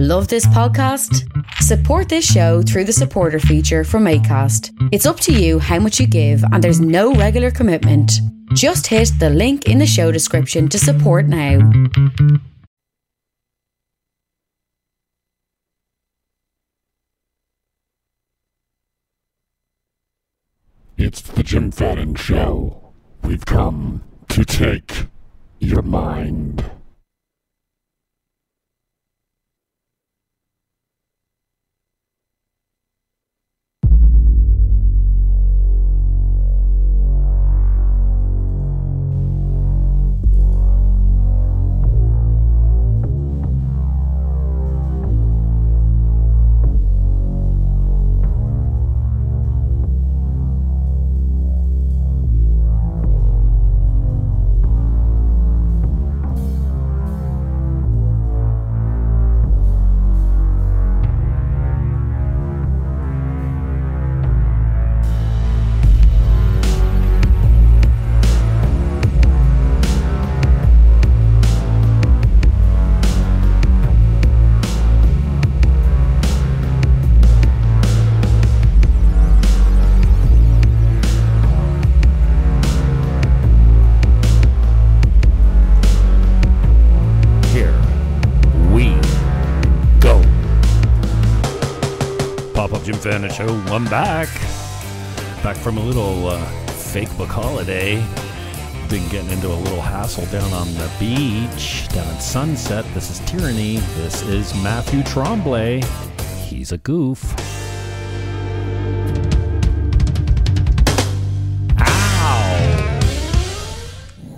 Love this podcast? Support this show through the supporter feature from ACAST. It's up to you how much you give, and there's no regular commitment. Just hit the link in the show description to support now. It's the Jim Fadden Show. We've come to take your mind. I'm back. Back from a little uh, fake book holiday. Been getting into a little hassle down on the beach, down at Sunset. This is Tyranny. This is Matthew Tremblay. He's a goof. Ow!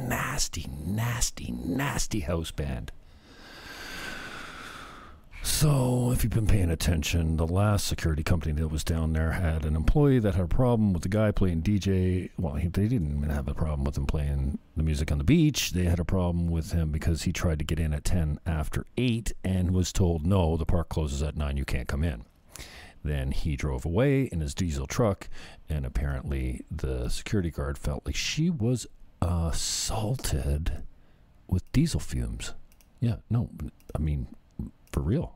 Nasty, nasty, nasty house band. So, if you've been paying attention, the last security company that was down there had an employee that had a problem with the guy playing DJ. Well, he, they didn't even have a problem with him playing the music on the beach. They had a problem with him because he tried to get in at 10 after 8 and was told, no, the park closes at 9, you can't come in. Then he drove away in his diesel truck, and apparently the security guard felt like she was assaulted with diesel fumes. Yeah, no, I mean, for real.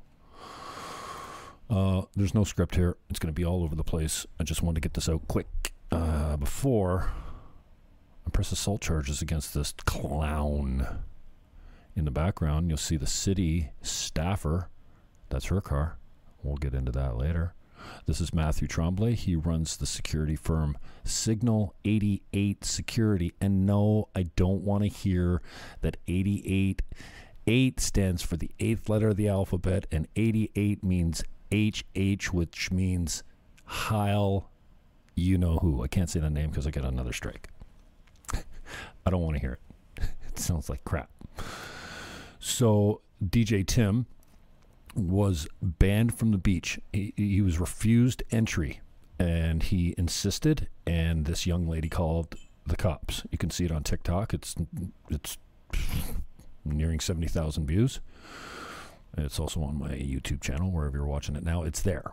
Uh, there's no script here. It's going to be all over the place. I just wanted to get this out quick uh, before I press assault charges against this clown. In the background, you'll see the city staffer. That's her car. We'll get into that later. This is Matthew Tremblay. He runs the security firm Signal 88 Security. And no, I don't want to hear that 88 8 stands for the eighth letter of the alphabet, and 88 means HH, which means Heil, you know who. I can't say the name because I got another strike. I don't want to hear it. It sounds like crap. So, DJ Tim was banned from the beach. He, he was refused entry, and he insisted, and this young lady called the cops. You can see it on TikTok. It's it's nearing 70,000 views. It's also on my YouTube channel, wherever you're watching it now. It's there.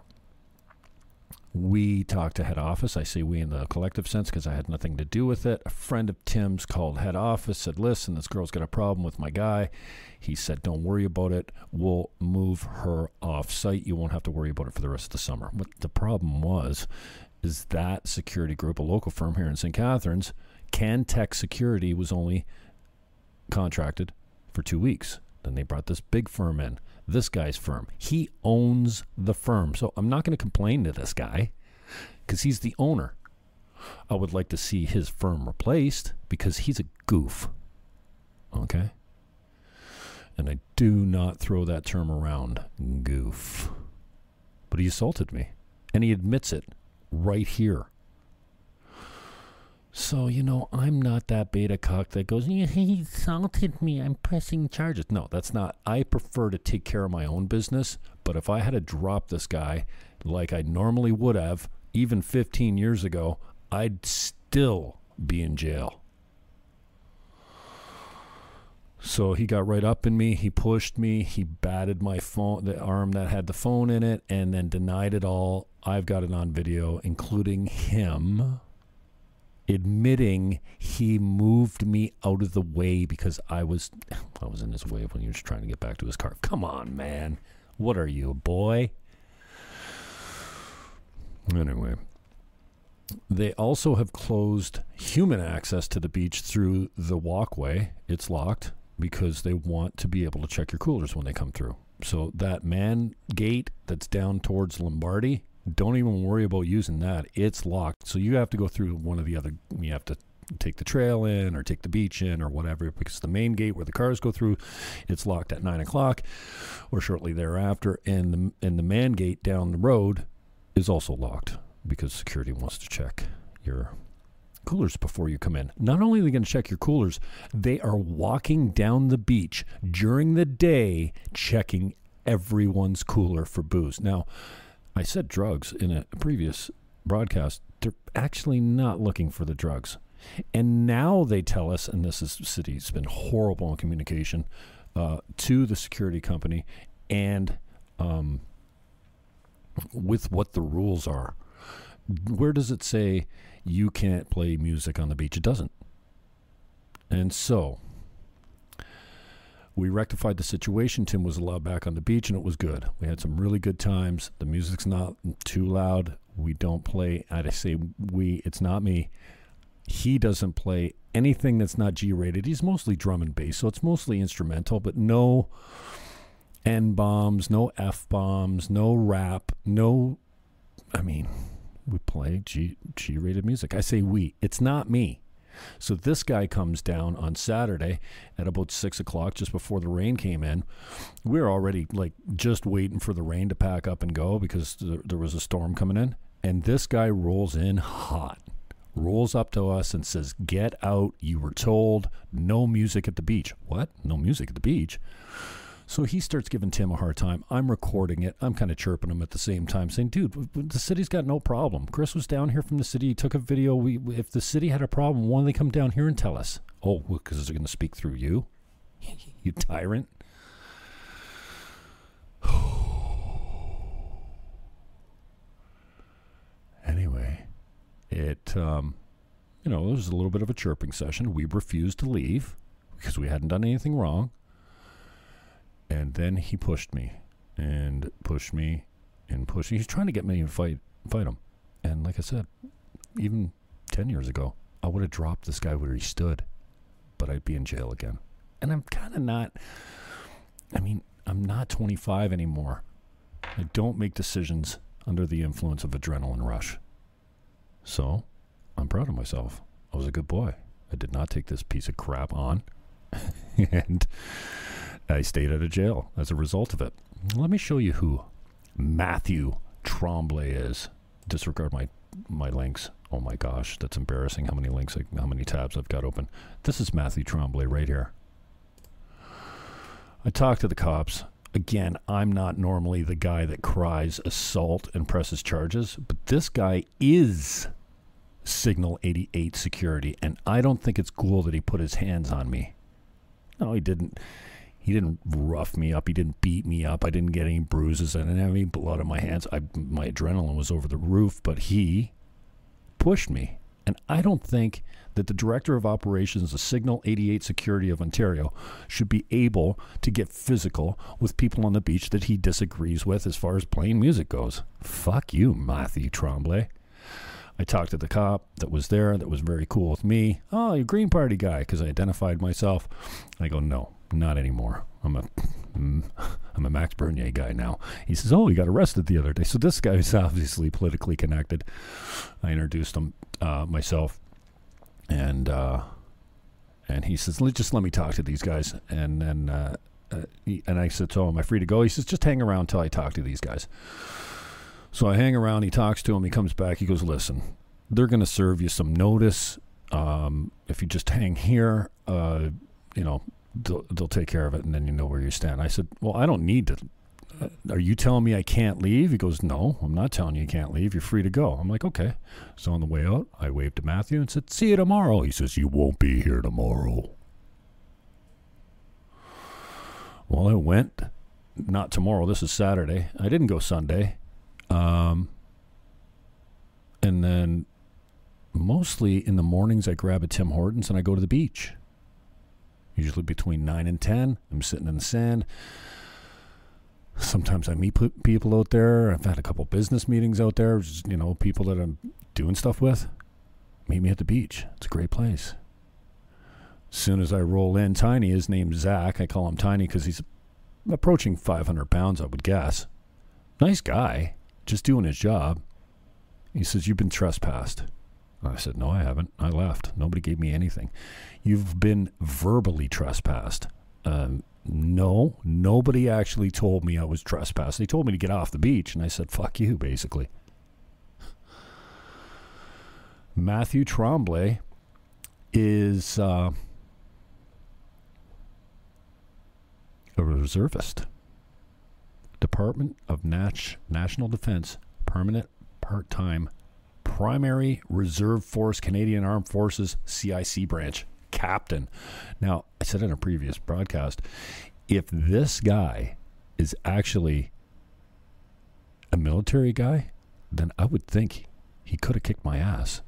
We talked to head office. I say we in the collective sense because I had nothing to do with it. A friend of Tim's called head office, said, Listen, this girl's got a problem with my guy. He said, Don't worry about it. We'll move her off site. You won't have to worry about it for the rest of the summer. What the problem was is that security group, a local firm here in St. Catharines, Cantech Security, was only contracted for two weeks. Then they brought this big firm in, this guy's firm. He owns the firm. So I'm not going to complain to this guy because he's the owner. I would like to see his firm replaced because he's a goof. Okay? And I do not throw that term around, goof. But he assaulted me. And he admits it right here. So, you know, I'm not that beta cock that goes, yeah, he assaulted me. I'm pressing charges. No, that's not. I prefer to take care of my own business. But if I had to drop this guy like I normally would have, even 15 years ago, I'd still be in jail. So he got right up in me. He pushed me. He batted my phone, the arm that had the phone in it, and then denied it all. I've got it on video, including him admitting he moved me out of the way because I was I was in his way when he was trying to get back to his car. Come on, man. What are you, a boy? Anyway, they also have closed human access to the beach through the walkway. It's locked because they want to be able to check your coolers when they come through. So that man gate that's down towards Lombardi, don't even worry about using that. It's locked. So you have to go through one of the other you have to take the trail in or take the beach in or whatever because the main gate where the cars go through it's locked at nine o'clock or shortly thereafter and the and the man gate down the road is also locked because security wants to check your coolers before you come in. Not only are they going to check your coolers, they are walking down the beach during the day checking everyone's cooler for booze. Now, I said drugs in a previous broadcast. They're actually not looking for the drugs. And now they tell us, and this is city's been horrible in communication uh, to the security company and um, with what the rules are. Where does it say you can't play music on the beach? It doesn't. And so we rectified the situation. Tim was allowed back on the beach, and it was good. We had some really good times. The music's not too loud. We don't play. I say we. It's not me. He doesn't play anything that's not G rated. He's mostly drum and bass, so it's mostly instrumental, but no N bombs, no F bombs, no rap, no. I mean, we play G G rated music. I say we. It's not me. So this guy comes down on Saturday at about six o'clock, just before the rain came in. We are already like just waiting for the rain to pack up and go because th- there was a storm coming in. And this guy rolls in hot, rolls up to us and says, "Get out! You were told no music at the beach." What? No music at the beach? So he starts giving Tim a hard time. I'm recording it. I'm kind of chirping him at the same time, saying, "Dude, the city's got no problem. Chris was down here from the city. He took a video. We, if the city had a problem, why don't they come down here and tell us? Oh, because they're going to speak through you, you tyrant." anyway, it um, you know, it was a little bit of a chirping session. We refused to leave because we hadn't done anything wrong. And then he pushed me and pushed me and pushed me. He's trying to get me to fight fight him. And like I said, even 10 years ago, I would have dropped this guy where he stood, but I'd be in jail again. And I'm kind of not, I mean, I'm not 25 anymore. I don't make decisions under the influence of adrenaline rush. So I'm proud of myself. I was a good boy. I did not take this piece of crap on. and I stayed out of jail as a result of it. Let me show you who Matthew Tremblay is. Disregard my my links. Oh my gosh, that's embarrassing. How many links? How many tabs I've got open? This is Matthew Tremblay right here. I talked to the cops. Again, I'm not normally the guy that cries assault and presses charges, but this guy is Signal 88 security, and I don't think it's cool that he put his hands on me. No, he didn't he didn't rough me up. He didn't beat me up. I didn't get any bruises. I didn't have any blood on my hands. I, my adrenaline was over the roof, but he pushed me. And I don't think that the director of operations of Signal 88 Security of Ontario should be able to get physical with people on the beach that he disagrees with as far as playing music goes. Fuck you, Matthew Tremblay. I talked to the cop that was there that was very cool with me. Oh, you Green Party guy, because I identified myself. I go, no, not anymore. I'm a am a Max Bernier guy now. He says, "Oh, he got arrested the other day." So this guy is obviously politically connected. I introduced him uh, myself, and uh, and he says, "Just let me talk to these guys." And then uh, uh, and I said, "So am I free to go?" He says, "Just hang around till I talk to these guys." So I hang around. He talks to him. He comes back. He goes, "Listen, they're going to serve you some notice. Um, if you just hang here, uh, you know." They'll, they'll take care of it, and then you know where you stand. I said, well, I don't need to. Uh, are you telling me I can't leave? He goes, no, I'm not telling you you can't leave. You're free to go. I'm like, okay. So on the way out, I waved to Matthew and said, see you tomorrow. He says, you won't be here tomorrow. Well, I went. Not tomorrow. This is Saturday. I didn't go Sunday. Um, and then mostly in the mornings, I grab a Tim Hortons and I go to the beach usually between 9 and 10. I'm sitting in the sand, sometimes I meet people out there. I've had a couple business meetings out there. Just, you know, people that I'm doing stuff with. Meet me at the beach. It's a great place. As soon as I roll in, Tiny, his name's Zach. I call him Tiny because he's approaching 500 pounds, I would guess. Nice guy, just doing his job. He says, You've been trespassed. I said, No, I haven't. I left. Nobody gave me anything. You've been verbally trespassed. Um, no, nobody actually told me I was trespassed. They told me to get off the beach, and I said, fuck you, basically. Matthew Tremblay is uh, a reservist. Department of Nat- National Defense, permanent part time, primary reserve force, Canadian Armed Forces, CIC branch captain. Now, I said in a previous broadcast, if this guy is actually a military guy, then I would think he could have kicked my ass.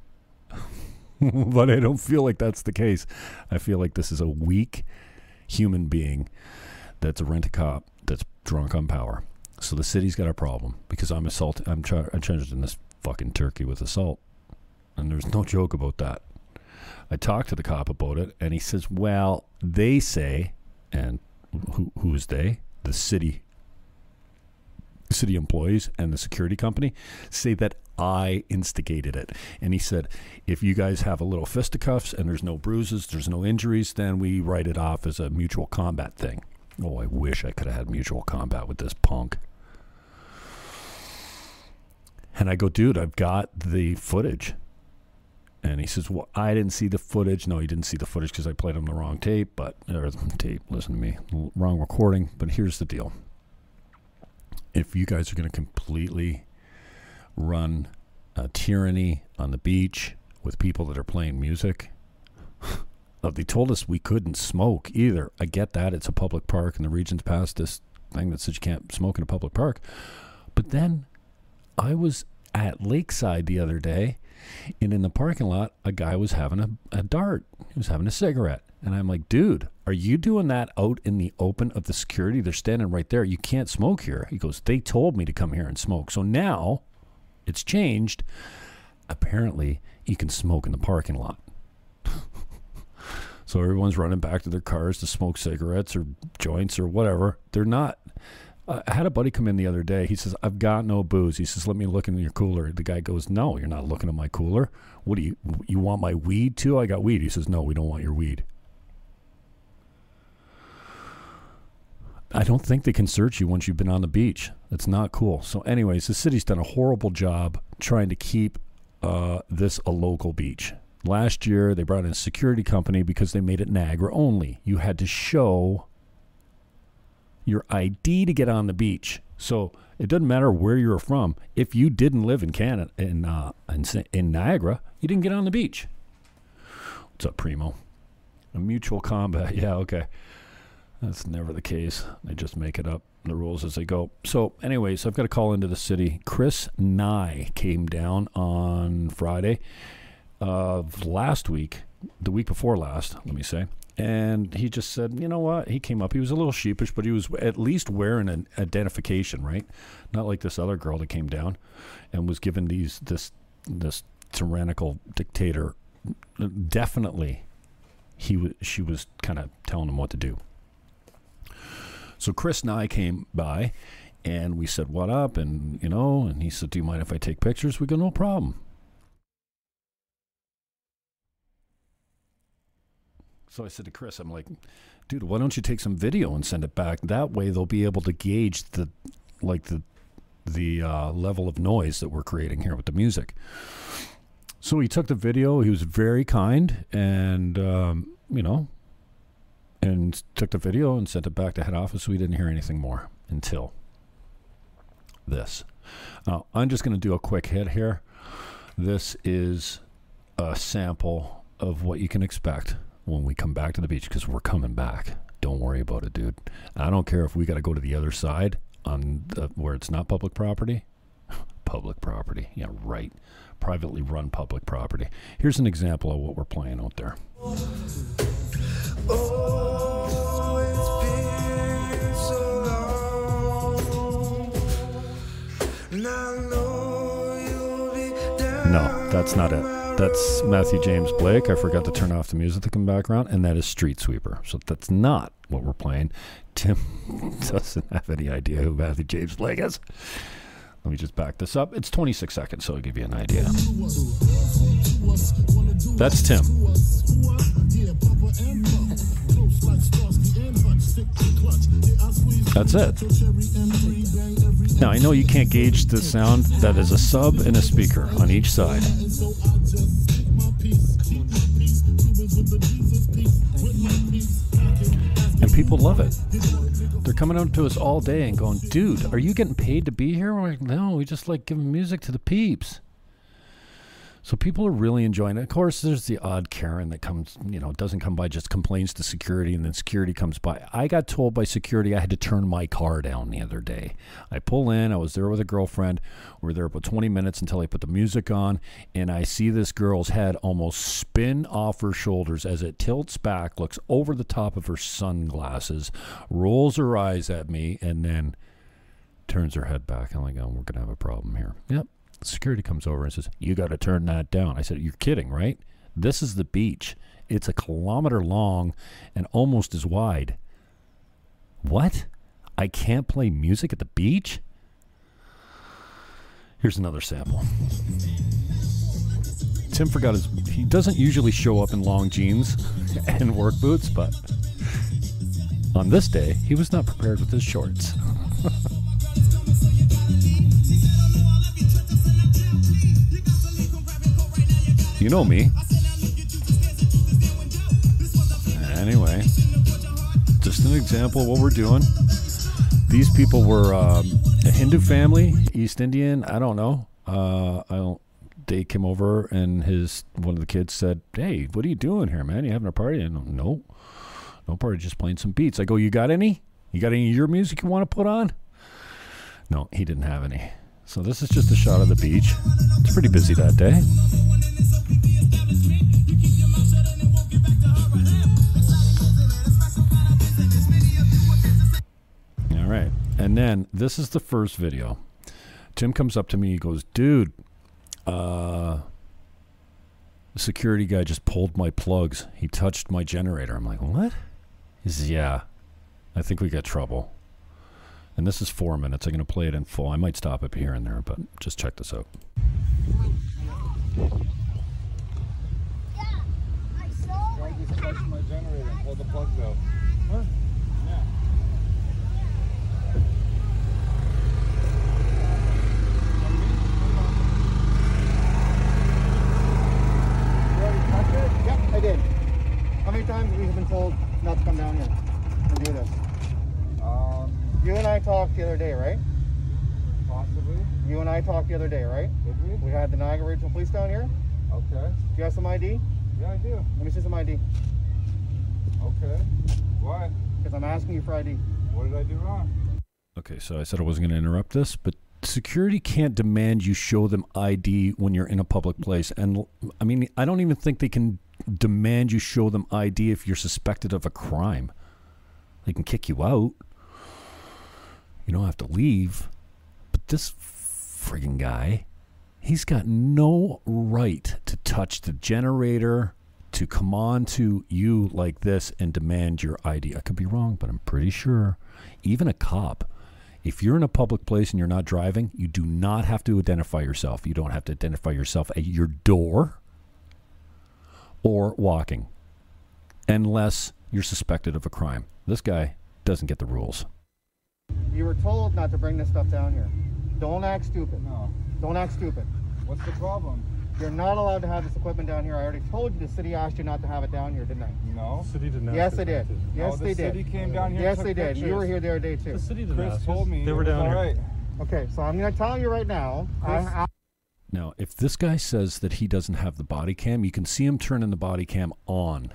but I don't feel like that's the case. I feel like this is a weak human being that's a rent a cop that's drunk on power. So the city's got a problem because I'm assault. I'm, char- I'm charging this fucking turkey with assault, and there's no joke about that. I talked to the cop about it, and he says, "Well, they say, and who who is they? The city, city employees and the security company say that I instigated it." And he said, "If you guys have a little fisticuffs and there's no bruises, there's no injuries, then we write it off as a mutual combat thing." Oh, I wish I could have had mutual combat with this punk. And I go, dude, I've got the footage. And he says, "Well, I didn't see the footage. No, he didn't see the footage because I played him the wrong tape. But or tape, listen to me, wrong recording. But here's the deal: if you guys are going to completely run a tyranny on the beach with people that are playing music, they told us we couldn't smoke either. I get that it's a public park, and the region's passed this thing that says you can't smoke in a public park. But then I was at Lakeside the other day and in the parking lot, a guy was having a, a dart. He was having a cigarette. And I'm like, dude, are you doing that out in the open of the security? They're standing right there. You can't smoke here. He goes, they told me to come here and smoke. So now it's changed. Apparently, you can smoke in the parking lot. so everyone's running back to their cars to smoke cigarettes or joints or whatever. They're not uh, I had a buddy come in the other day. He says, "I've got no booze." He says, "Let me look in your cooler." The guy goes, "No, you're not looking at my cooler. What do you you want my weed too? I got weed." He says, "No, we don't want your weed." I don't think they can search you once you've been on the beach. That's not cool. So, anyways, the city's done a horrible job trying to keep uh, this a local beach. Last year, they brought in a security company because they made it Niagara only. You had to show your ID to get on the beach. So it doesn't matter where you're from. If you didn't live in Canada in uh, in, in Niagara, you didn't get on the beach. What's up, Primo? A mutual combat. Yeah, okay. That's never the case. They just make it up the rules as they go. So, anyways, I've got a call into the city. Chris Nye came down on Friday of last week, the week before last, let me say, and he just said, you know what? He came up. He was a little sheepish, but he was at least wearing an identification, right? Not like this other girl that came down and was given these this this tyrannical dictator. Definitely, he was. She was kind of telling him what to do. So Chris and I came by, and we said, "What up?" And you know, and he said, "Do you mind if I take pictures?" We go, "No problem." So I said to Chris, I'm like, dude, why don't you take some video and send it back? That way they'll be able to gauge the like the the uh, level of noise that we're creating here with the music. So he took the video. He was very kind, and um, you know, and took the video and sent it back to head office. We didn't hear anything more until this. Now I'm just going to do a quick hit here. This is a sample of what you can expect when we come back to the beach because we're coming back. Don't worry about it, dude. I don't care if we got to go to the other side on the, where it's not public property. public property, yeah, right. Privately run public property. Here's an example of what we're playing out there. Oh, no, that's not it. That's Matthew James Blake. I forgot to turn off the music come background, and that is Street Sweeper. So that's not what we're playing. Tim doesn't have any idea who Matthew James Blake is. Let me just back this up. It's 26 seconds, so I'll give you an idea. That's Tim. That's it. Now, I know you can't gauge the sound. That is a sub and a speaker on each side. People love it. They're coming out to us all day and going, dude, are you getting paid to be here? We're like, no, we just like giving music to the peeps. So people are really enjoying it. Of course, there's the odd Karen that comes, you know, doesn't come by, just complains to security, and then security comes by. I got told by security I had to turn my car down the other day. I pull in, I was there with a girlfriend. We are there about 20 minutes until I put the music on, and I see this girl's head almost spin off her shoulders as it tilts back, looks over the top of her sunglasses, rolls her eyes at me, and then turns her head back. I'm like, oh, we're going to have a problem here. Yep, security comes over and says, You got to turn that down. I said, You're kidding, right? This is the beach. It's a kilometer long and almost as wide. What? I can't play music at the beach? Here's another sample. Tim forgot his. He doesn't usually show up in long jeans and work boots, but on this day, he was not prepared with his shorts. You know me. Anyway, just an example of what we're doing. These people were um, a Hindu family, East Indian. I don't know. Uh, I don't. They came over and his one of the kids said, "Hey, what are you doing here, man? You having a party?" And no, no party, just playing some beats. I go, "You got any? You got any of your music you want to put on?" No, he didn't have any. So this is just a shot of the beach. It's pretty busy that day. Right. And then this is the first video. Tim comes up to me. He goes, dude, uh, the security guy just pulled my plugs. He touched my generator. I'm like, what? He says, yeah, I think we got trouble. And this is four minutes. I'm going to play it in full. I might stop it here and there, but just check this out. my generator and pull the plugs out. Huh? Yeah. Yep, I did. How many times have we been told not to come down here and do this? Um, you and I talked the other day, right? Possibly. You and I talked the other day, right? Did we? We had the Niagara Regional Police down here. Okay. Do you have some ID? Yeah, I do. Let me see some ID. Okay. Why? Because I'm asking you for ID. What did I do wrong? Okay, so I said I wasn't going to interrupt this, but security can't demand you show them ID when you're in a public place. And I mean, I don't even think they can demand you show them ID if you're suspected of a crime. They can kick you out. You don't have to leave. But this frigging guy, he's got no right to touch the generator to come on to you like this and demand your ID. I could be wrong, but I'm pretty sure even a cop, if you're in a public place and you're not driving, you do not have to identify yourself. You don't have to identify yourself at your door or walking unless you're suspected of a crime. This guy doesn't get the rules. You were told not to bring this stuff down here. Don't act stupid. No. Don't act stupid. What's the problem? You're not allowed to have this equipment down here. I already told you the city asked you not to have it down here, didn't I? No. The city did not. Yes, they did. Yes, no, they did. The city came down here. Yes, they did. Pictures. You were here the other day too. The city did Chris ask told me they were down here. Right. Okay, so I'm going to tell you right now. I, I, now, if this guy says that he doesn't have the body cam, you can see him turning the body cam on.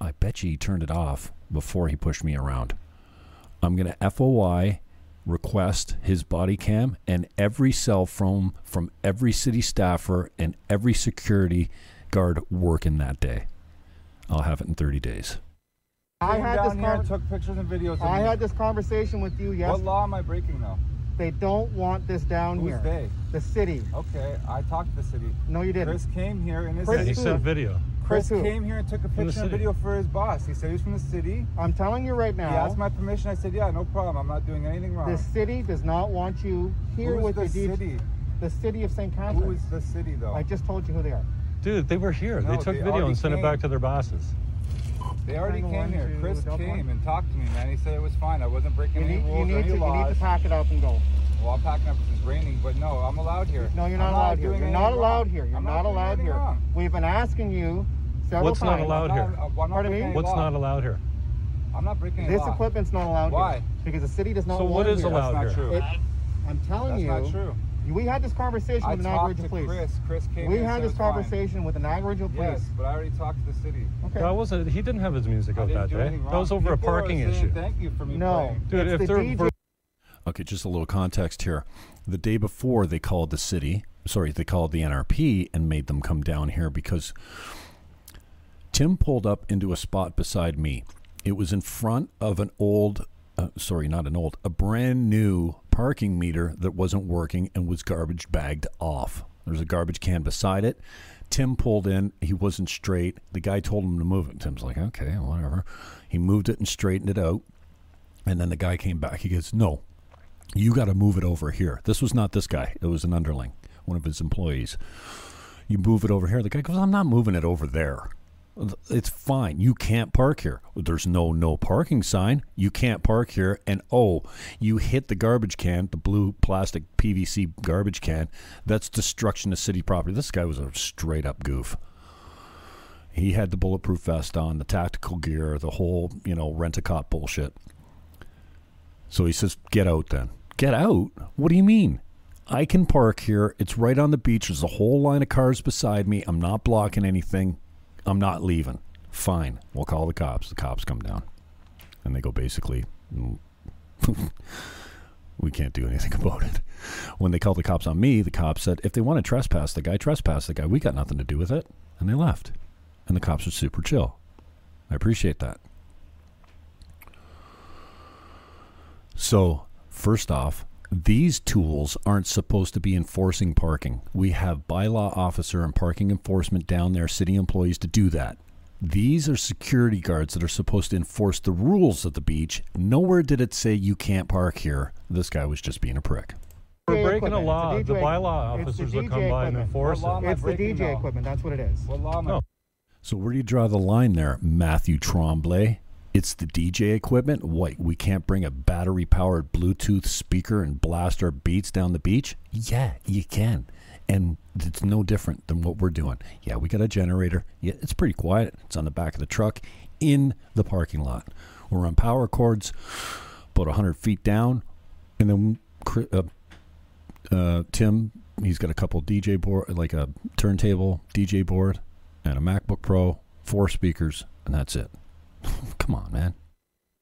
I bet you he turned it off before he pushed me around. I'm going to FOI request his body cam and every cell phone from every city staffer and every security guard working that day. I'll have it in 30 days. I had this here took pictures and videos. I had this conversation with you yesterday. What law am I breaking though? They don't want this down Who's here. they? The city. Okay, I talked to the city. No, you didn't. Chris came here and this Chris Yeah, he sent video. Chris Chris who? came here and took a picture and video for his boss. He said he's from the city. I'm telling you right now. He asked my permission. I said, yeah, no problem. I'm not doing anything wrong. the city does not want you here Who is with the your city? The city of St. Who Catharines. is the city though? I just told you who they are. Dude, they were here. No, they took they video and sent it back to their bosses. They already came here. Chris came and talked to me, man. He said it was fine. I wasn't breaking You any need, you rules need or to any you need to pack it up and go. well, I'm packing up because it's raining, but no, I'm allowed here. No, you're I'm not allowed here. You're not allowed wrong. here. You're I'm not doing allowed here. wrong. We've been asking you several What's not times. allowed I'm here? not, I'm not uh, Pardon me? What's law. not allowed here? I'm not breaking any This law. equipment's not allowed Why? here because the city does not So want what it is here. allowed That's not here? true. It, I'm telling you. That's not true. We had this conversation I with the talked Niagara to Police. Chris. Chris came We in had this it's fine. conversation with the Niagara Police. Yes, but I already talked to the city. Okay. That wasn't. He didn't have his music I out that day. anything That wrong. was over a People are parking saying issue. Thank you for me No. playing. Dude, It's if the they're DJ ver- Okay, just a little context here. The day before, they called the city, sorry, they called the NRP and made them come down here because Tim pulled up into a spot beside me. It was in front of an old, uh, sorry, not an old, a brand new parking meter that wasn't working and was garbage bagged off. There's a garbage can beside it. Tim pulled in. He wasn't straight. The guy told him to move it. Tim's like, okay, whatever. He moved it and straightened it out. And then the guy came back. He goes, no, you got to move it over here. This was not this guy. It was an underling, one of his employees. You move it over here. The guy goes, I'm not moving it over there. It's fine. You can't park here. There's no no parking sign. You can't park here. And oh, you hit the garbage can, the blue plastic PVC garbage can. That's destruction of city property. This guy was a straight up goof. He had the bulletproof vest on, the tactical gear, the whole, you know, rent a cop bullshit. So he says, Get out then. Get out? What do you mean? I can park here. It's right on the beach. There's a whole line of cars beside me. I'm not blocking anything. I'm not leaving. Fine. We'll call the cops. The cops come down. And they go, basically, "Mm, we can't do anything about it. When they called the cops on me, the cops said, if they want to trespass the guy, trespass the guy. We got nothing to do with it. And they left. And the cops are super chill. I appreciate that. So, first off, these tools aren't supposed to be enforcing parking. We have bylaw officer and parking enforcement down there, city employees to do that. These are security guards that are supposed to enforce the rules of the beach. Nowhere did it say you can't park here. This guy was just being a prick. We're DJ breaking a law. It's The DJ bylaw it's the officers will DJ come by and enforce What law it. am I It's the DJ now? equipment. That's what it is. What law No. So where do you draw the line there, Matthew Tremblay? It's the DJ equipment. What? We can't bring a battery-powered Bluetooth speaker and blast our beats down the beach? Yeah, you can. And it's no different than what we're doing. Yeah, we got a generator. Yeah, it's pretty quiet. It's on the back of the truck in the parking lot. We're on power cords about 100 feet down. And then uh, uh, Tim, he's got a couple DJ board, like a turntable DJ board and a MacBook Pro, four speakers, and that's it. Come on, man.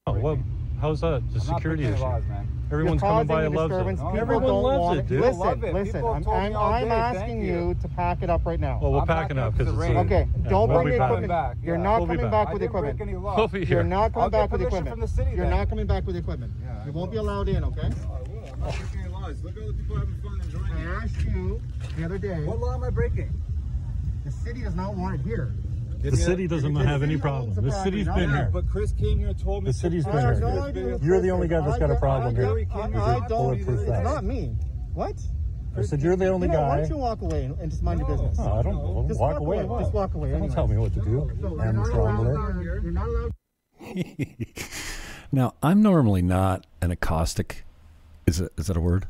Oh, well, how's that? It's a I'm security issue. laws, man. Everyone's You're coming by and loves it. No, Everyone loves it, dude. Listen, love it. listen. I'm, I'm, I'm day, asking you you. to pack it up right now. Well, we're I'm packing backing up up because it's rain. Okay, Yeah, don't we'll bring the back. equipment. Back, You're yeah. not We'll coming back. back with the didn't break equipment. We'll be here. You're not coming back with equipment. city You're not coming back with equipment. Yeah, you won't be allowed in, okay? I will. I'm not breaking any laws. Look at all the people having fun enjoying it. I asked you the other day. What law am I breaking? The city does not want it here. The city doesn't The have any problem. the The property, city's been here. But Chris came here and told me. The city's been here. no You're the only guy that's got a problem I here. don't- I, I don't. It's vest. not me. What? I said, you're the You only know, why guy. don't you walk away and and just mind your business? Oh, I don't know. Just walk walk away. away. Just walk away Don't anyway. tell me what to do. So I'm not You're not allowed. Now, I'm normally not an acoustic. Is it is that a word?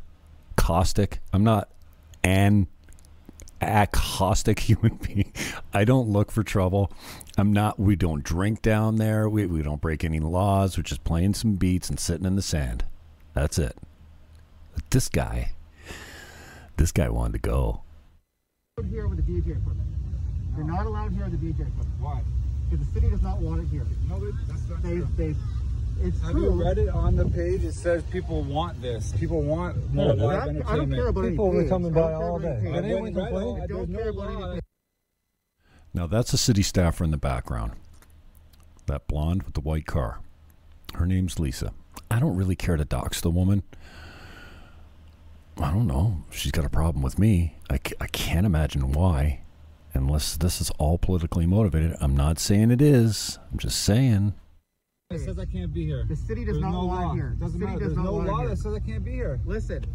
Caustic. I'm not an acoustic human being. I don't look for trouble. I'm not. We don't drink down there. We we don't break any laws. We're just playing some beats and sitting in the sand. That's it. But this guy, this guy wanted to go. here with the DJ equipment. You're not allowed here with the DJ equipment Why? because the city does not want it here. No, but that's not They, true. they, it's Have true. you read it on the page? It says people want this. People want more Yeah, live I, entertainment. I don't care about People any were page. coming by all about day. page. Did anyone I've been complain? read it. I don't There's care about anything. Now that's a city staffer in the background. That blonde with the white car. Her name's Lisa. I don't really care to dox the woman. I don't know. She's got a problem with me. I, I can't imagine why. Unless this is all politically motivated. I'm not saying it is. I'm just saying. It says I can't be here. The city does There's not no want law. it here. Doesn't the city matter. does There's not no want it law here. that says I can't be here. Listen,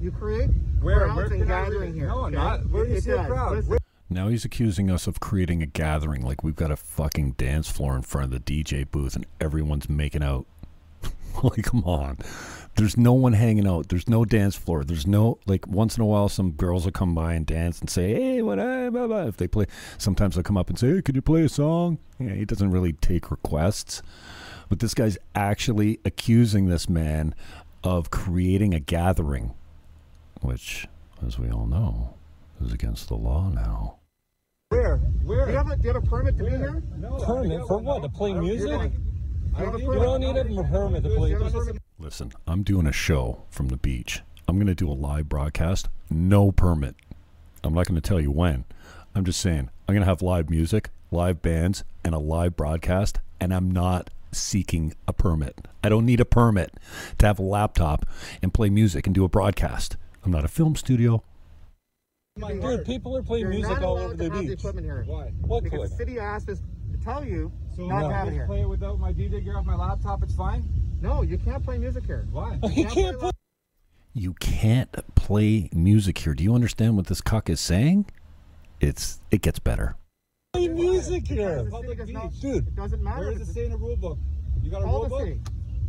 you create Where? crowds Where and can I read gathering here. No, okay? not. Where do you It see a crowd? Listen, Now he's accusing us of creating a gathering like we've got a fucking dance floor in front of the DJ booth and everyone's making out. like, come on. There's no one hanging out. There's no dance floor. There's no, like, once in a while, some girls will come by and dance and say, hey, what up? Blah, blah. If they play, sometimes they'll come up and say, hey, could you play a song? Yeah, he doesn't really take requests. But this guy's actually accusing this man of creating a gathering, which, as we all know, is against the law now. Where? Where? do you, have a, do you have a permit to be here? No, Permit for what? To play music? You're gonna- I have a don't You don't need a permit to play. Do you have a Just- permit? Listen, I'm doing a show from the beach. I'm going to do a live broadcast. No permit. I'm not going to tell you when. I'm just saying, I'm going to have live music, live bands, and a live broadcast, and I'm not seeking a permit. I don't need a permit to have a laptop and play music and do a broadcast. I'm not a film studio. Dude, people are playing You're music not all allowed over to the have the equipment here. Why? What Because clip? the city asked us to tell you So not no, to have it here. play it without my DJ gear off my laptop. It's fine. No, you can't play music here. Why? You can't put You can't play music here. Do you understand what this cuck is saying? It's it gets better. play music here. Public does not- Dude. It doesn't matter. Where if does it it's- say in a rule book? You got a Call rule book?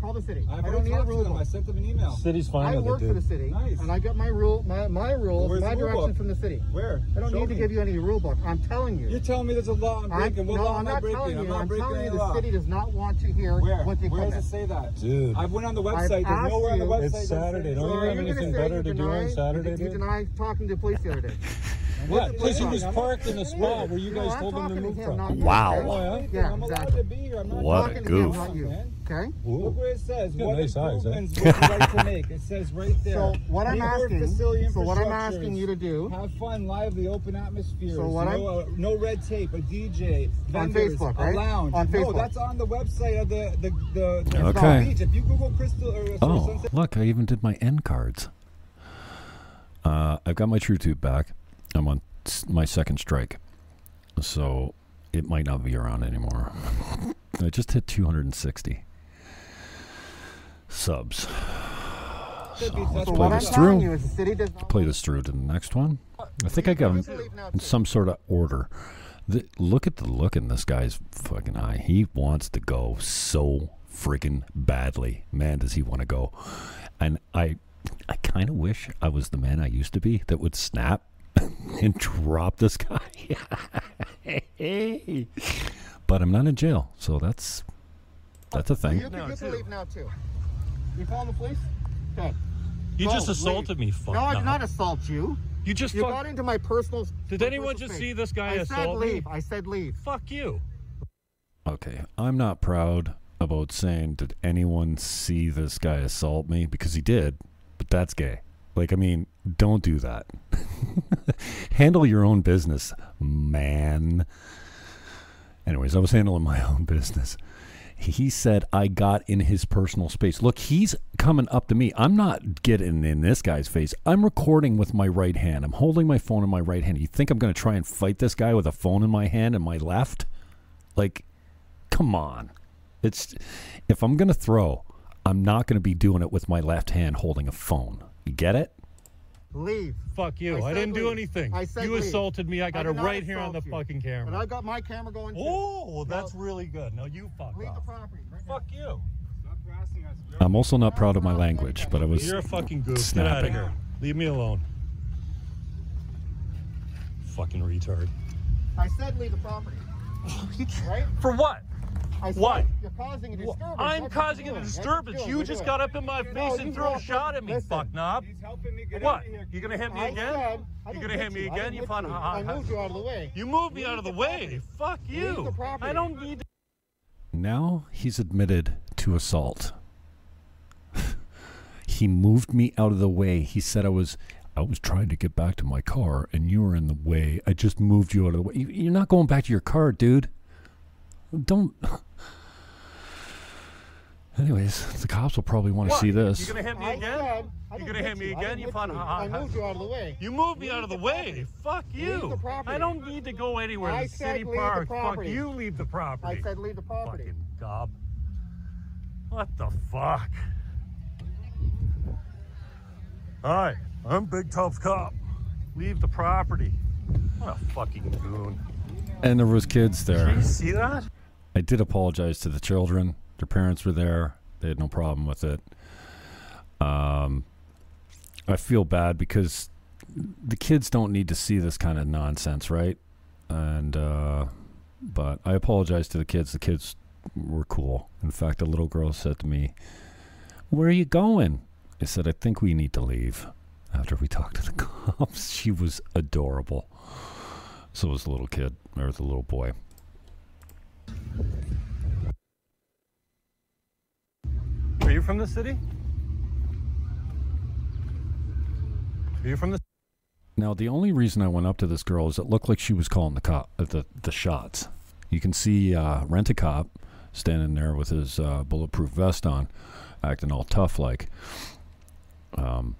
City. Call the city. I've I don't need a talked to rule them. I sent them an email. City's I fine with work it, for the city, Nice. and I get my rule, my, my rules, Where's my rule direction book? from the city. Where? I don't Show need to give you any rule book. I'm telling you. You're telling me there's a law I'm I'm, breaking. What no, law I'm am I not breaking? telling I'm not I'm breaking telling any you the law. city does not want to hear Where? what the Where does equipment. it say that? Dude. I went on the I've website. There's asked nowhere on the website. It's Saturday. Don't you have anything better to do on Saturday, You dude? deny talking to the police the other day. Yeah, because he was I'm- parked in a spot where you guys told him to move him, from. Wow. Oh, yeah? Yeah, I'm allowed exactly. to be here. I'm not What a talking goof. Not you. Man. Okay. Look where it says. What nice eyes, eh? improvements would you like to make? It says right there. So what I'm asking, facility so what I'm asking you to do Have fun, lively, open atmosphere. So what no, uh, no red tape, a DJ, On vendors, Facebook, a right? lounge. On No, Facebook. that's on the website of the the the, the Okay. beach. If you Google Crystal or sorry, Oh, Sunset look, I even did my end cards. Uh, I've got my True Tube back. I'm on my second strike. So it might not be around anymore. I just hit 260 subs. So let's play this through. you is the city does not Play this through to the next one. I think I got them in some sort of order. The, look at the look in this guy's fucking eye. He wants to go so freaking badly. Man, does he want to go. And I I kind of wish I was the man I used to be that would snap and drop this guy. but I'm not in jail, so that's that's a You thing. Can, you can leave now too. You calling the police? Okay. You Go, just oh, leave. assaulted me, fuck. No, I did not assault you. You just You fuck. got into my personal. Did my anyone personal just space. see this guy I said assault me? leave. I said leave. Fuck you. Okay, I'm not proud about saying did anyone see this guy assault me because he did, but that's gay. Like I mean, don't do that. Handle your own business, man. Anyways, I was handling my own business. He said I got in his personal space. Look, he's coming up to me. I'm not getting in this guy's face. I'm recording with my right hand. I'm holding my phone in my right hand. You think I'm going to try and fight this guy with a phone in my hand and my left? Like come on. It's if I'm gonna throw, I'm not gonna be doing it with my left hand holding a phone. You get it? Leave. Fuck you. I I, didn't do anything. I said you leave. assaulted me. I got I it right here on the you. fucking camera. And. I got my camera going too. Oh, well, No. that's really good. No, you fuck Leave the property. Right now. Fuck you. Stop harassing us. I'm also not proud of my language, but I was You're a fucking goof. Get out snapping. of here. Leave me alone. Fucking retard. I said leave the property. right? For what? I said Why? You're causing a Wha- disturbance. I'm That's causing a doing. That's what disturbance. you're You doing. just got up in my No, face you and threw a shot at me, listen. fuck knob. He's helping me get What? out of here. You gonna hit me I again? said- You didn't gonna hit hit me you. Again? You hit fun? I moved you out of the way. You moved me out of the the way. Fuck you. the. I don't need. now he's admitted to assault. he moved me out of the way. He said I was I was trying to get back to my car and you were in the way. I just moved you out of the way. You're not going back to your car, dude. Don't Anyways, the cops will probably want to see this. You're gonna hit me I again? said, I You didn't gonna hit hit me you. I again? didn't You hit fun? you. ha- I moved you out of the way. You moved me Leave out of the, the way. property. Fuck you. the property. I don't need to go anywhere. I the said city leave the park. property. Fuck you. Leave the property. I said leave the property. Fucking gob. What the fuck? Hi, I'm Big Tough Cop. Leave the property. What a fucking goon. And there was kids there. Did there. you see that? I did apologize to the children. Their parents were there. They had no problem with it. Um, I feel bad because the kids don't need to see this kind of nonsense, right? And uh, but I apologize to the kids. The kids were cool. In fact, a little girl said to me, "Where are you going?" I said, "I think we need to leave." After we talked to the cops, she was adorable. So was the little kid or the little boy. Are you from the city? Are you from the Now, the only reason I went up to this girl is it looked like she was calling the cop uh, the the shots. You can see uh, rent a cop standing there with his uh, bulletproof vest on, acting all tough like. Um,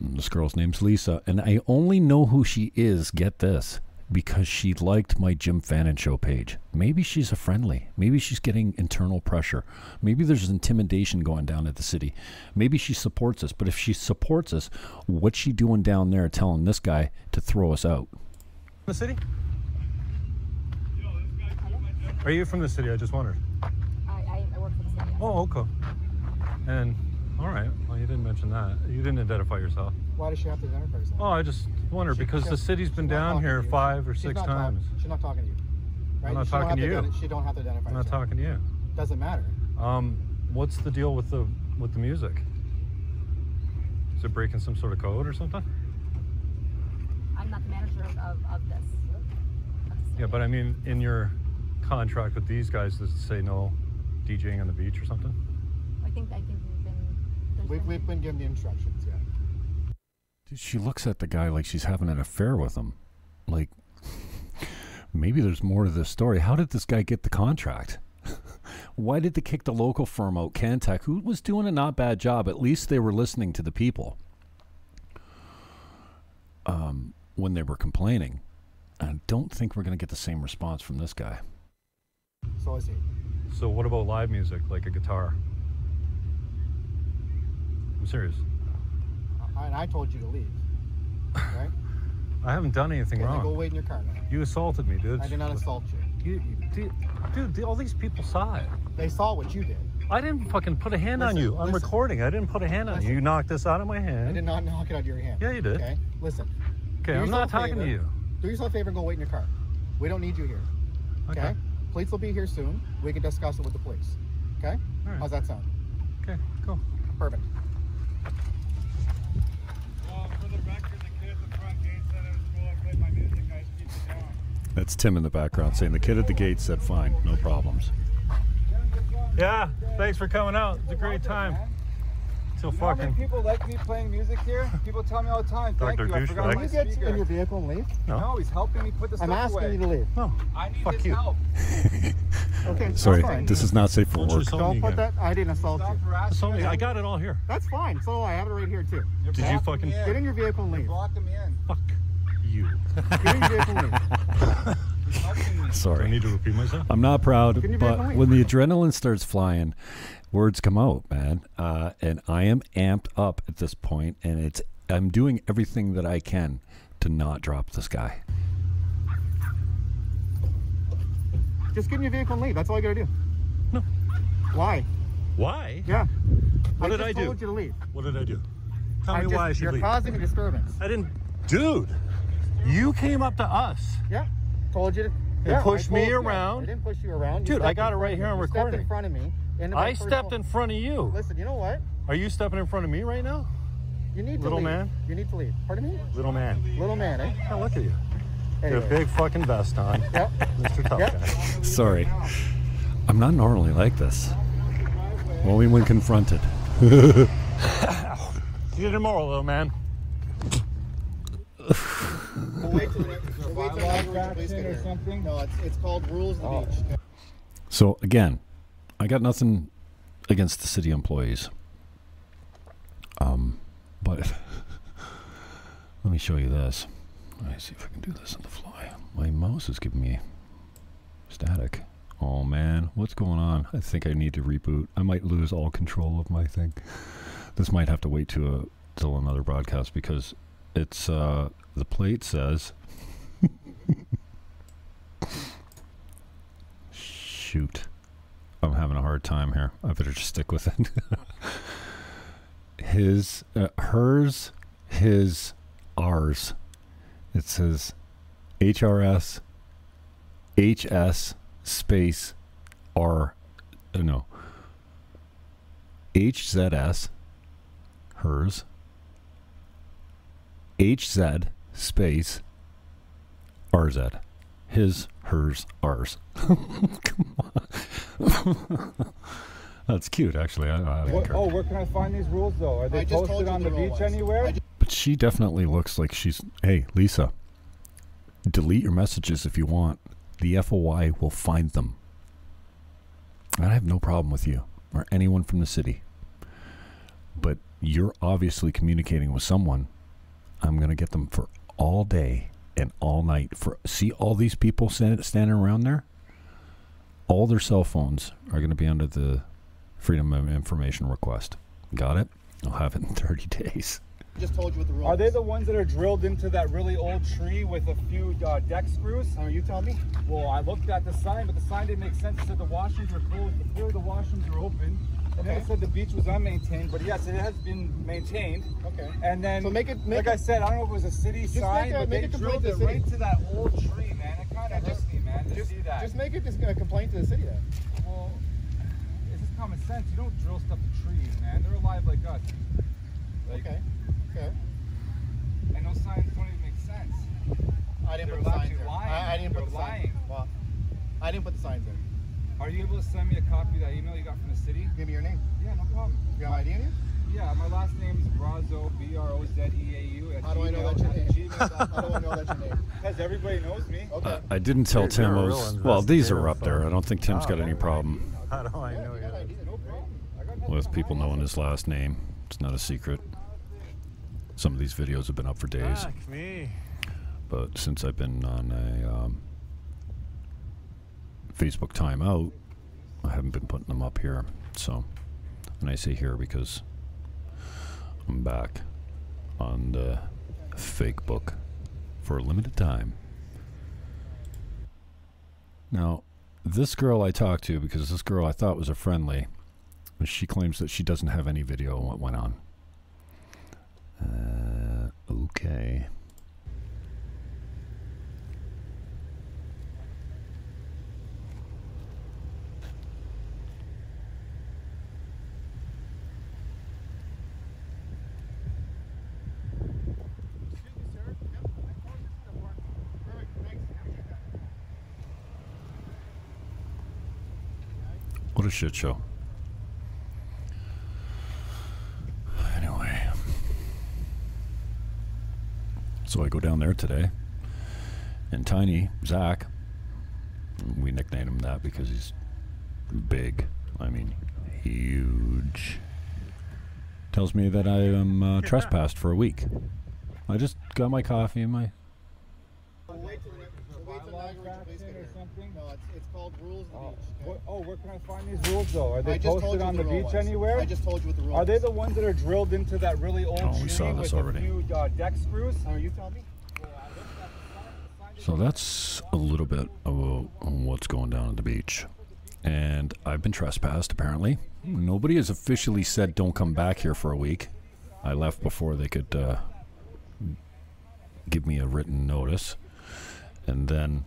this girl's name's Lisa, and I only know who she is. Get this. Because she liked my Jim Fannin show page. Maybe she's a friendly. Maybe she's getting internal pressure. Maybe there's intimidation going down at the city. Maybe she supports us. But if she supports us, what's she doing down there telling this guy to throw us out? the city? Are you from the city? I just wondered. I, I, I work for the city. Oh, okay. And all right. Well, you didn't mention that. You didn't identify yourself. Why does she have to identify herself? Oh, I just wonder She- because she- the city's been she's not down talking here to you. five or She's six not talk- times. she's not talking to you. Right? not She don't talking have to you. identi- she don't have to identify I'm not herself. talking to you. Doesn't matter. Um, what's the deal with the with the music? Is it breaking some sort of code or something? I'm not the manager of, of, of this. Yeah, but I mean, in your contract with these guys, does it say no DJing on the beach or something? I think I think we've been. there's We've, been- given the instructions, yeah. Dude, she looks at the guy like she's having an affair with him. Like, maybe there's more to this story. How did this guy get the contract? Why did they kick the local firm out, Cantech, who was doing a not bad job? At least they were listening to the people um, when they were complaining. I don't think we're going to get the same response from this guy. So is he. So what about live music, like a guitar? I'm serious. I- And I told you to leave. Right? I haven't done anything Okay, then go wait in your car now. You assaulted me, dude. I did not assault you. You, you- dude, dude, all these people saw it. They saw what you did. I didn't fucking put a hand on you. I'm listen. recording. I didn't put a hand on you. Listen. You knocked this out of my hand. I did not knock it out of your hand. Yeah, you did. Okay? Listen. Okay, I'm not talking to you. Do yourself a favor and go wait in your car. We don't need you here. Okay? Okay. Police will be here soon. We can discuss it with the police. Okay? All right. How's that sound? Okay, cool. Perfect. for the record, the kid at the front gate said it was cool. I played my music. Guys, keep it down. That's Tim in the background saying the kid at the gate said, fine, no problems. Yeah, thanks for coming out. It's a great time. Till You know how many fucking. people like me playing music here? People tell me all the time. Thank Dr. you. I forgot Douchebag. my Can you get in your vehicle and leave? No, he's helping me put the I'm asking away. you to leave. No, I need Fuck his you. help. Okay, Sorry, fine. this is not safe for Don't work. assault Don't put that. I didn't assault Stop you. Assault me. me. I got it all here. That's fine. So I have it right here too. You're Did you fucking- in. Get in your vehicle and You're leave. blocking me in. Fuck you. Get in your vehicle and leave. He's helping me. Do I Sorry. need to repeat myself? I'm not proud, but back when the adrenaline starts flying, words come out, man. Uh, and I am amped up at this point, and it's I'm doing everything that I can to not drop this guy. Just get in your vehicle and leave. That's all you gotta do. No. Why? Why? Yeah. What I did just I do? told you to leave. What did I do? Tell I me just, why I should you're leave. causing a disturbance. I didn't. Dude, you came up to us. Yeah. Told you to. Yeah, pushed me told you. around. I didn't push you around. You Dude, I got it right here on You stepped recording. in front of me. into I stepped in front of you. Listen, you know what? Are you stepping in front of me right now? You need to Little leave. man? You need to leave. Pardon me? Little man. Little man, eh? Yeah, look at you. You Anyway. got a big fucking vest on. Yep. Mr. Tough Yep. Guy. Sorry, I'm not normally like this. Only when confronted. See you tomorrow, little man. So again, I got nothing against the city employees. Um, but let me show you this. Let me see if I can do this on the fly. My mouse is giving me static. Oh man, what's going on? I think I need to reboot. I might lose all control of my thing. This might have to wait to a till another broadcast because it's uh the plate says shoot. I'm having a hard time here. I better just stick with it. his uh, hers his ours. It says HRS HS space R uh, no HZS hers HZ space RZ his hers ours come on that's cute actually I, I What, oh, where can I find these rules though? Are they I posted you on the the beach was. anywhere? I But she definitely looks like she's. Hey, Lisa, delete your messages if you want. The FOI will find them. And I have no problem with you or anyone from the city. But you're obviously communicating with someone. I'm going to get them for all day and all night. For See all these people stand, standing around there? All their cell phones are going to be under the Freedom of Information request. Got it? I'll have it in 30 days. just told you what the rule Are they the ones that are drilled into that really old tree with a few uh, deck screws? Are you telling me? Well, I looked at the sign, but the sign didn't make sense. It said the washrooms were closed, but clearly the washrooms are open. And then it said the beach was unmaintained, but yes, it has been maintained. Okay. And then, So make it- make like it- I said, I don't know if it was a city sign, make a- but make they drilled it the right to that old tree, man. It kind of just- uh-huh. hurt me, man, to Just, see that. just make it just a complaint to the city then. well, it's just common sense. You don't drill stuff to trees, man. They're alive like us. Like, Okay. Okay. And those signs don't even make sense. I didn't They're put the signs lying. I, I didn't They're put the signs. lying. Well, I didn't put the signs there. Are you able to send me a copy of that email you got from the city? Give me your name. Yeah, no problem. You have my ID on you? Yeah, my last name is Brozeau, B R O Z E A U. at How do I know gmail- that's your at name? How do I know that's your name? Because everybody knows me. Okay. I didn't tell You're- Tim you're I a was. Well, these are up there. I don't think Tim's Oh, got any problem How do I know You you? No problem. I got nothing with people knowing his last name. It's not a secret. Some of these videos have been up for days, Fuck me. but since I've been on a um, Facebook timeout, I haven't been putting them up here. So, and I say here because I'm back on the fake book for a limited time. Now, this girl I talked to, because this girl I thought was a friendly, she claims that she doesn't have any video on what went on. Uh, okay. Excuse me, sir. Yep. I told you this is the park. Perfect. Thanks. Appreciate that. What a shit show. Anyway. So I go down there today, and Tiny, Zach, we nicknamed him that because he's big. I mean, huge. Tells me that I am uh, trespassed for a week. I just got my coffee and my. We'll wait till the next. We'll wait till bylaw Niagara Region Police infraction get or here. something? No, it's, it's called rules of the Oh, beach. what, okay? oh, where can I find these rules though? Are they just told posted on the the beach was. anywhere? I just told you what the rule Are they the ones that are drilled into that really old Oh, we saw this with already. a few uh, deck screws? Are you telling me? So that's a little bit of what's going down at the beach. And I've been trespassed, apparently. Nobody has officially said don't come back here for a week. I left before they could uh, give me a written notice. And then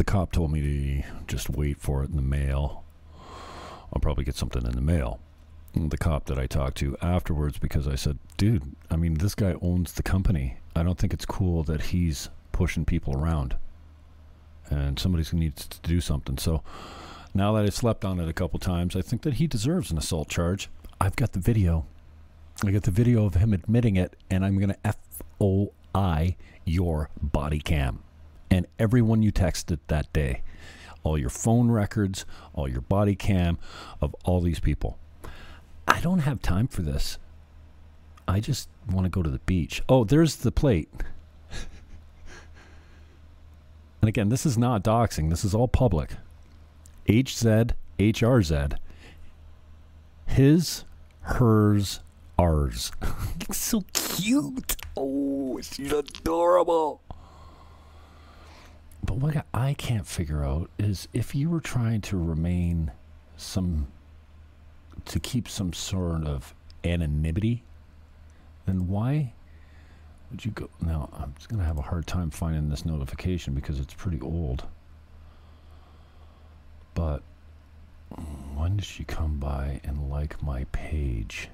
the cop told me to just wait for it in the mail. I'll probably get something in the mail the cop that I talked to afterwards because I said, dude, I mean, this guy owns the company. I don't think it's cool that he's pushing people around. And somebody needs to do something. So now that I've slept on it a couple times, I think that he deserves an assault charge. I've got the video. I got the video of him admitting it, and I'm going to FOI your body cam. And everyone you texted that day. All your phone records, all your body cam of all these people. I don't have time for this. I just want to go to the beach. Oh, there's the plate. and again, this is not doxing. This is all public. HZ, HRZ. His, hers, ours. so cute. Oh, she's adorable. But what I can't figure out is if you were trying to remain some, to keep some sort of anonymity, then why would you go? Now, I'm just going to have a hard time finding this notification because it's pretty old. But when did she come by and like my page?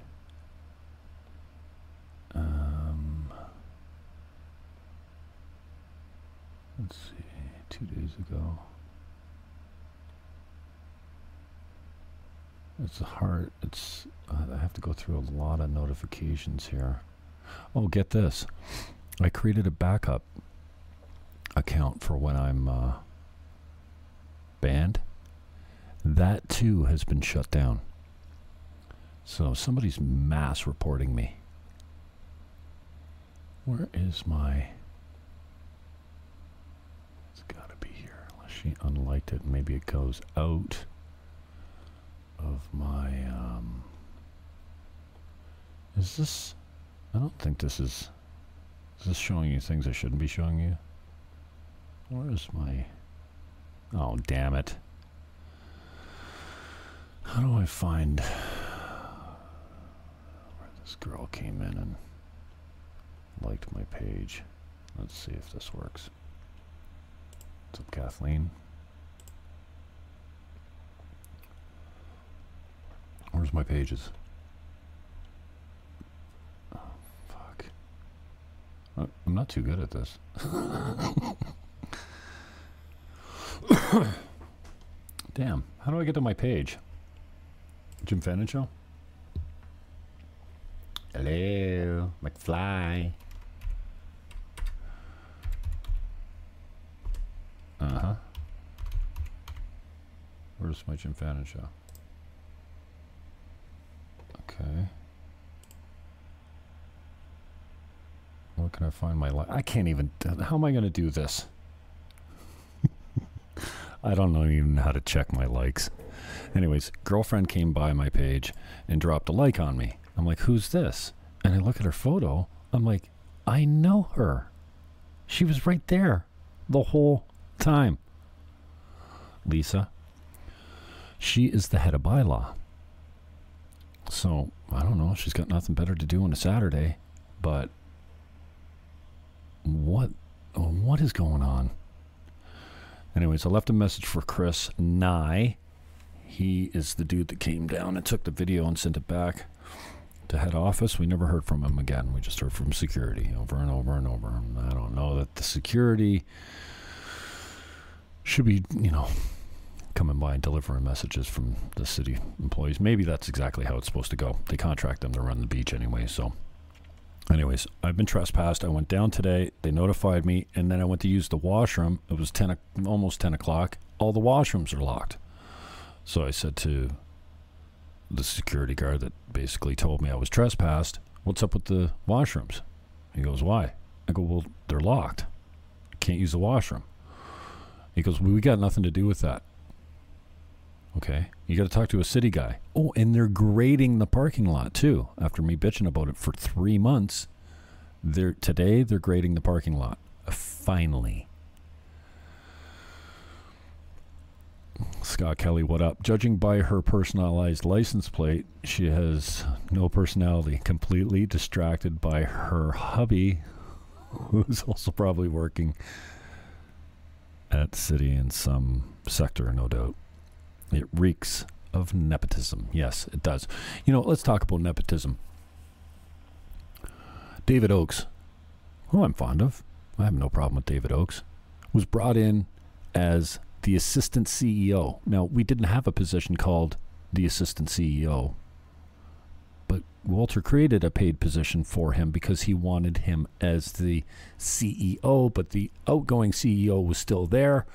Um, let's see, two days ago. It's hard. It's uh, I have to go through a lot of notifications here. Oh, get this! I created a backup account for when I'm uh, banned. That too has been shut down. So somebody's mass reporting me. Where is my. It's gotta be she unliked it. Maybe it goes out of my. Um, is this. I don't think this is. Is this showing you things I shouldn't be showing you? Where is my. Oh, damn it. How do I find where this girl came in and liked my page? Let's see if this works. What's up, Kathleen? Where's my pages? Oh, fuck. I'm not too good at this. Damn. How do I get to my page? Jim Fannin Show? Hello, McFly. Uh huh. Where's my Jim Fannin Show? Okay. Where can I find my li- I can't even. How am I going to do this? I don't know even how to check my likes. Anyways, girlfriend came by my page and dropped a like on me. I'm like, who's this? And I look at her photo. I'm like, I know her. She was right there the whole time. Lisa. She is the head of bylaw. So, I don't know. She's got nothing better to do on a Saturday. But what uh, what is going on? Anyways, I left a message for Chris Nye. He is the dude that came down and took the video and sent it back to head office. We never heard from him again. We just heard from security over and over and over. And I don't know that the security should be, you know, coming by and delivering messages from the city employees. Maybe that's exactly how it's supposed to go. They contract them to run the beach anyway, so anyways, I've been trespassed. I went down today. They notified me, and then I went to use the washroom. It was ten, almost ten o'clock. All the washrooms are locked. So I said to the security guard that basically told me I was trespassed, "What's up with the washrooms?" He goes, "Why?" I go, "Well, they're locked. Can't use the washroom." He goes, well, "We got nothing to do with that." Okay, you got to talk to a city guy. Oh, and they're grading the parking lot too. After me bitching about it for three months, they're today they're grading the parking lot. Uh, finally. Scott Kelly, what up? Judging by her personalized license plate, she has no personality. Completely distracted by her hubby, who's also probably working at city in some sector, no doubt. It reeks of nepotism. Yes, it does. You know, let's talk about nepotism. David Oakes, who I'm fond of, I have no problem with David Oakes, was brought in as the assistant CEO. Now, we didn't have a position called the assistant CEO, Walter created a paid position for him because he wanted him as the CEO, but the outgoing CEO was still there.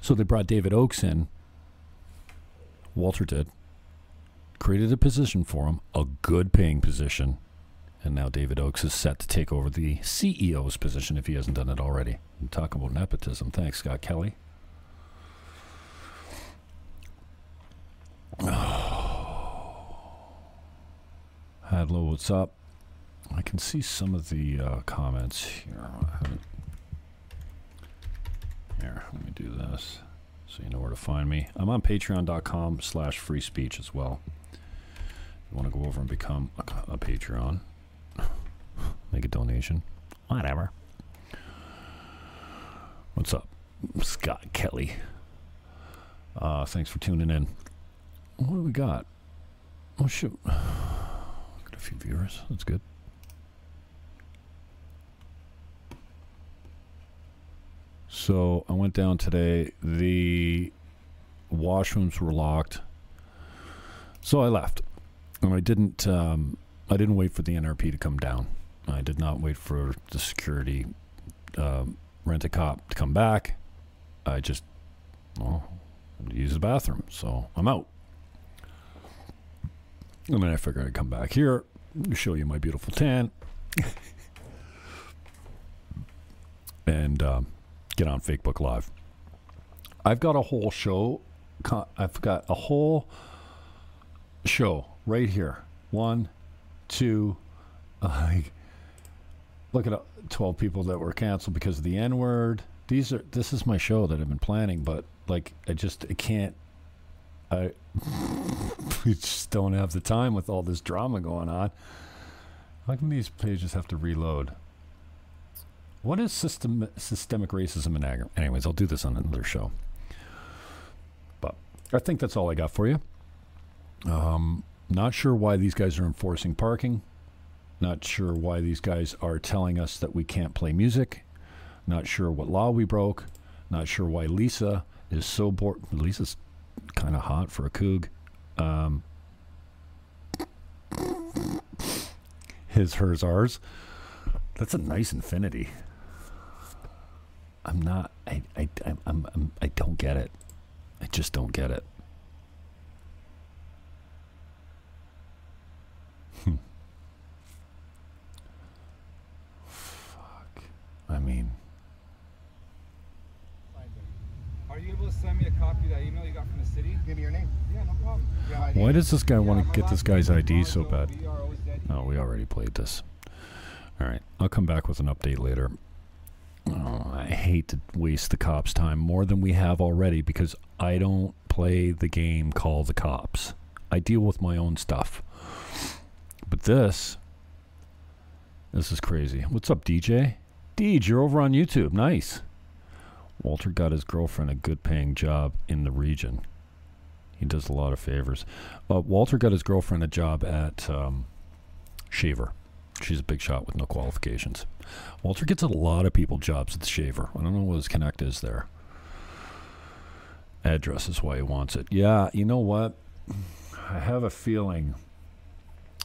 So they brought David Oakes in. Walter did. Created a position for him, a good paying position. And now David Oakes is set to take over the CEO's position if he hasn't done it already. Talk about nepotism. Thanks, Scott Kelly. Oh, Hadlow, what's up? I can see some of the uh, comments here. Here, let me do this so you know where to find me. I'm on patreon.com slash free speech as well. If You want to go over and become a, a Patreon, make a donation, whatever. What's up? Scott Kelly. Uh, thanks for tuning in. What do we got? Oh, shoot. A few viewers. That's good. So I went down today. The washrooms were locked. So I left. And I didn't um, I didn't wait for the NRP to come down. I did not wait for the security um, rent a cop to come back. I just well, use the bathroom. So I'm out. And then I figured I'd come back here, show you my beautiful tan, and um, get on Facebook Live. I've got a whole show. I've got a whole show right here. One, two, like, look at uh, 12 people that were canceled because of the N word. These are, this is my show that I've been planning, but like, I just, I can't, I, we just don't have the time with all this drama going on. How come these pages have to reload? What is system systemic racism and agri- Anyways, I'll do this on another show. But I think that's all I got for you. Um, not sure why these guys are enforcing parking. Not sure why these guys are telling us that we can't play music. Not sure what law we broke. Not sure why Lisa is so bored. Lisa's kind of hot for a coog. Um, his, hers, ours. That's a nice infinity. I'm not. I. I. I'm. I'm. I don't get it. I just don't get it. Hmm. Fuck. I mean, Are you able to send me a copy of that email you got from the city? Give me your name. Yeah, no problem. Why does this guy Yeah, want to get this guy's ID so Barzo, bad? Oh, we already played this. All right, I'll come back with an update later. Oh, I hate to waste the cops' time more than we have already because I don't play the game Call the Cops. I deal with my own stuff. But this, this is crazy. What's up, DJ? Deej, you're over on YouTube. Nice. Walter got his girlfriend a good paying job in the region. He does a lot of favors. Uh, Walter got his girlfriend a job at um, Shaver. She's a big shot with no qualifications. Walter gets a lot of people jobs at the Shaver. I don't know what his connect is there. Address is why he wants it. Yeah, you know what? I have a feeling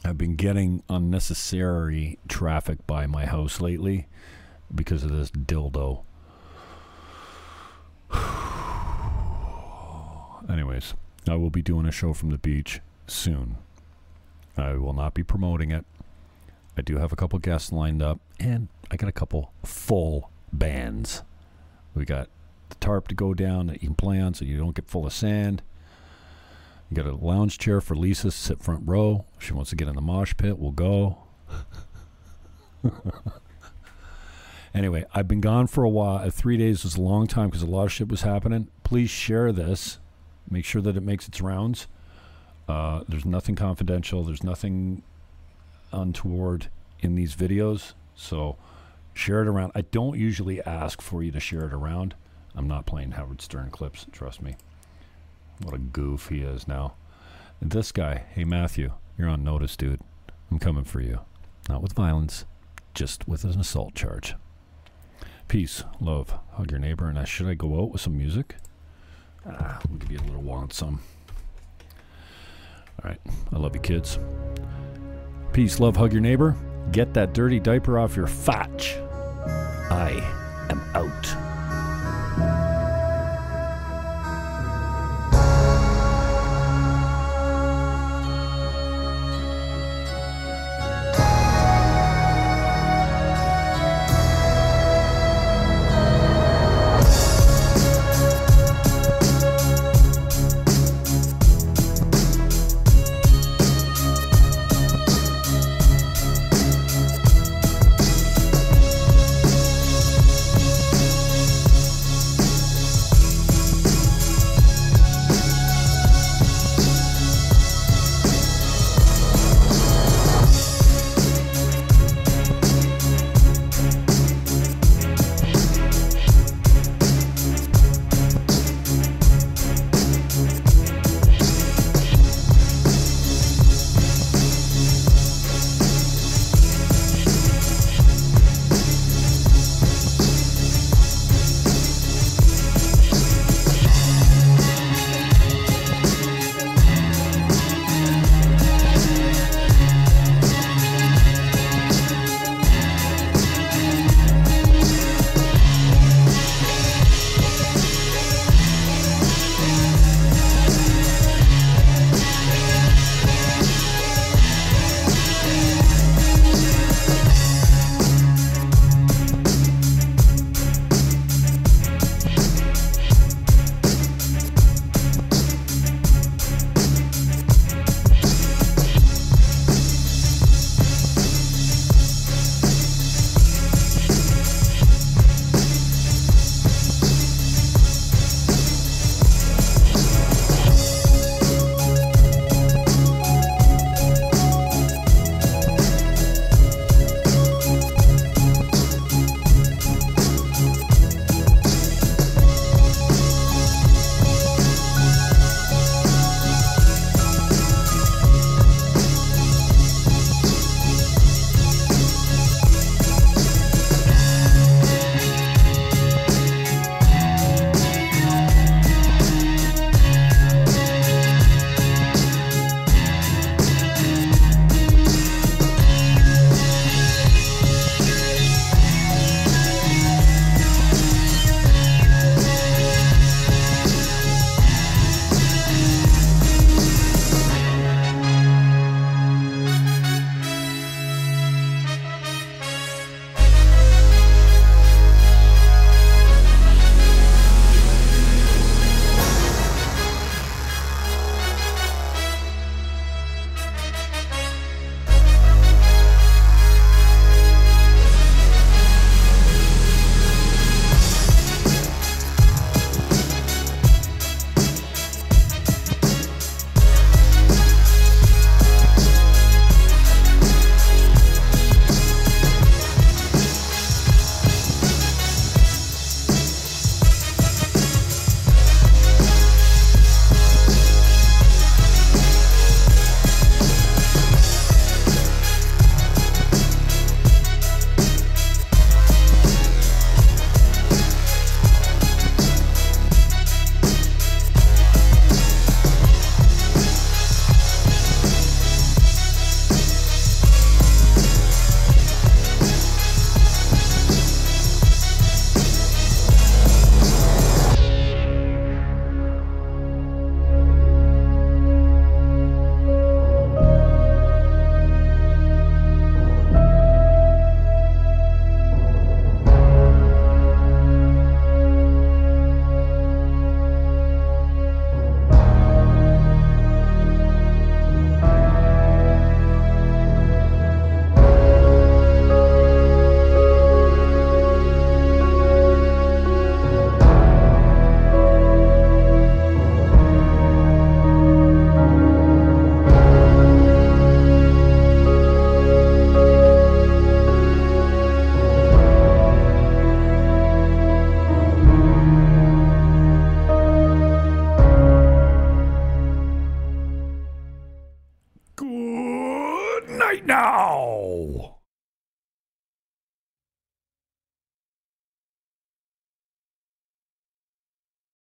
I've been getting unnecessary traffic by my house lately because of this dildo. Anyways, I will be doing a show from the beach soon. I will not be promoting it. I do have a couple guests lined up, and I got a couple full bands. We got the tarp to go down that you can play on so you don't get full of sand. You got a lounge chair for Lisa to sit front row. If she wants to get in the mosh pit, we'll go. anyway, I've been gone for a while. Uh, Three days was a long time because a lot of shit was happening. Please share this. Make sure that it makes its rounds. Uh, there's nothing confidential. There's nothing untoward in these videos. So share it around. I don't usually ask for you to share it around. I'm not playing Howard Stern clips, trust me. What a goof he is now. And this guy, hey Matthew, you're on notice, dude. I'm coming for you. Not with violence, just with an assault charge. Peace, love, hug your neighbor, and uh, should I go out with some music? Ah, we'll give you a little want some. All right, I love you, kids. Peace, love, hug your neighbor. Get that dirty diaper off your fotch. I am out.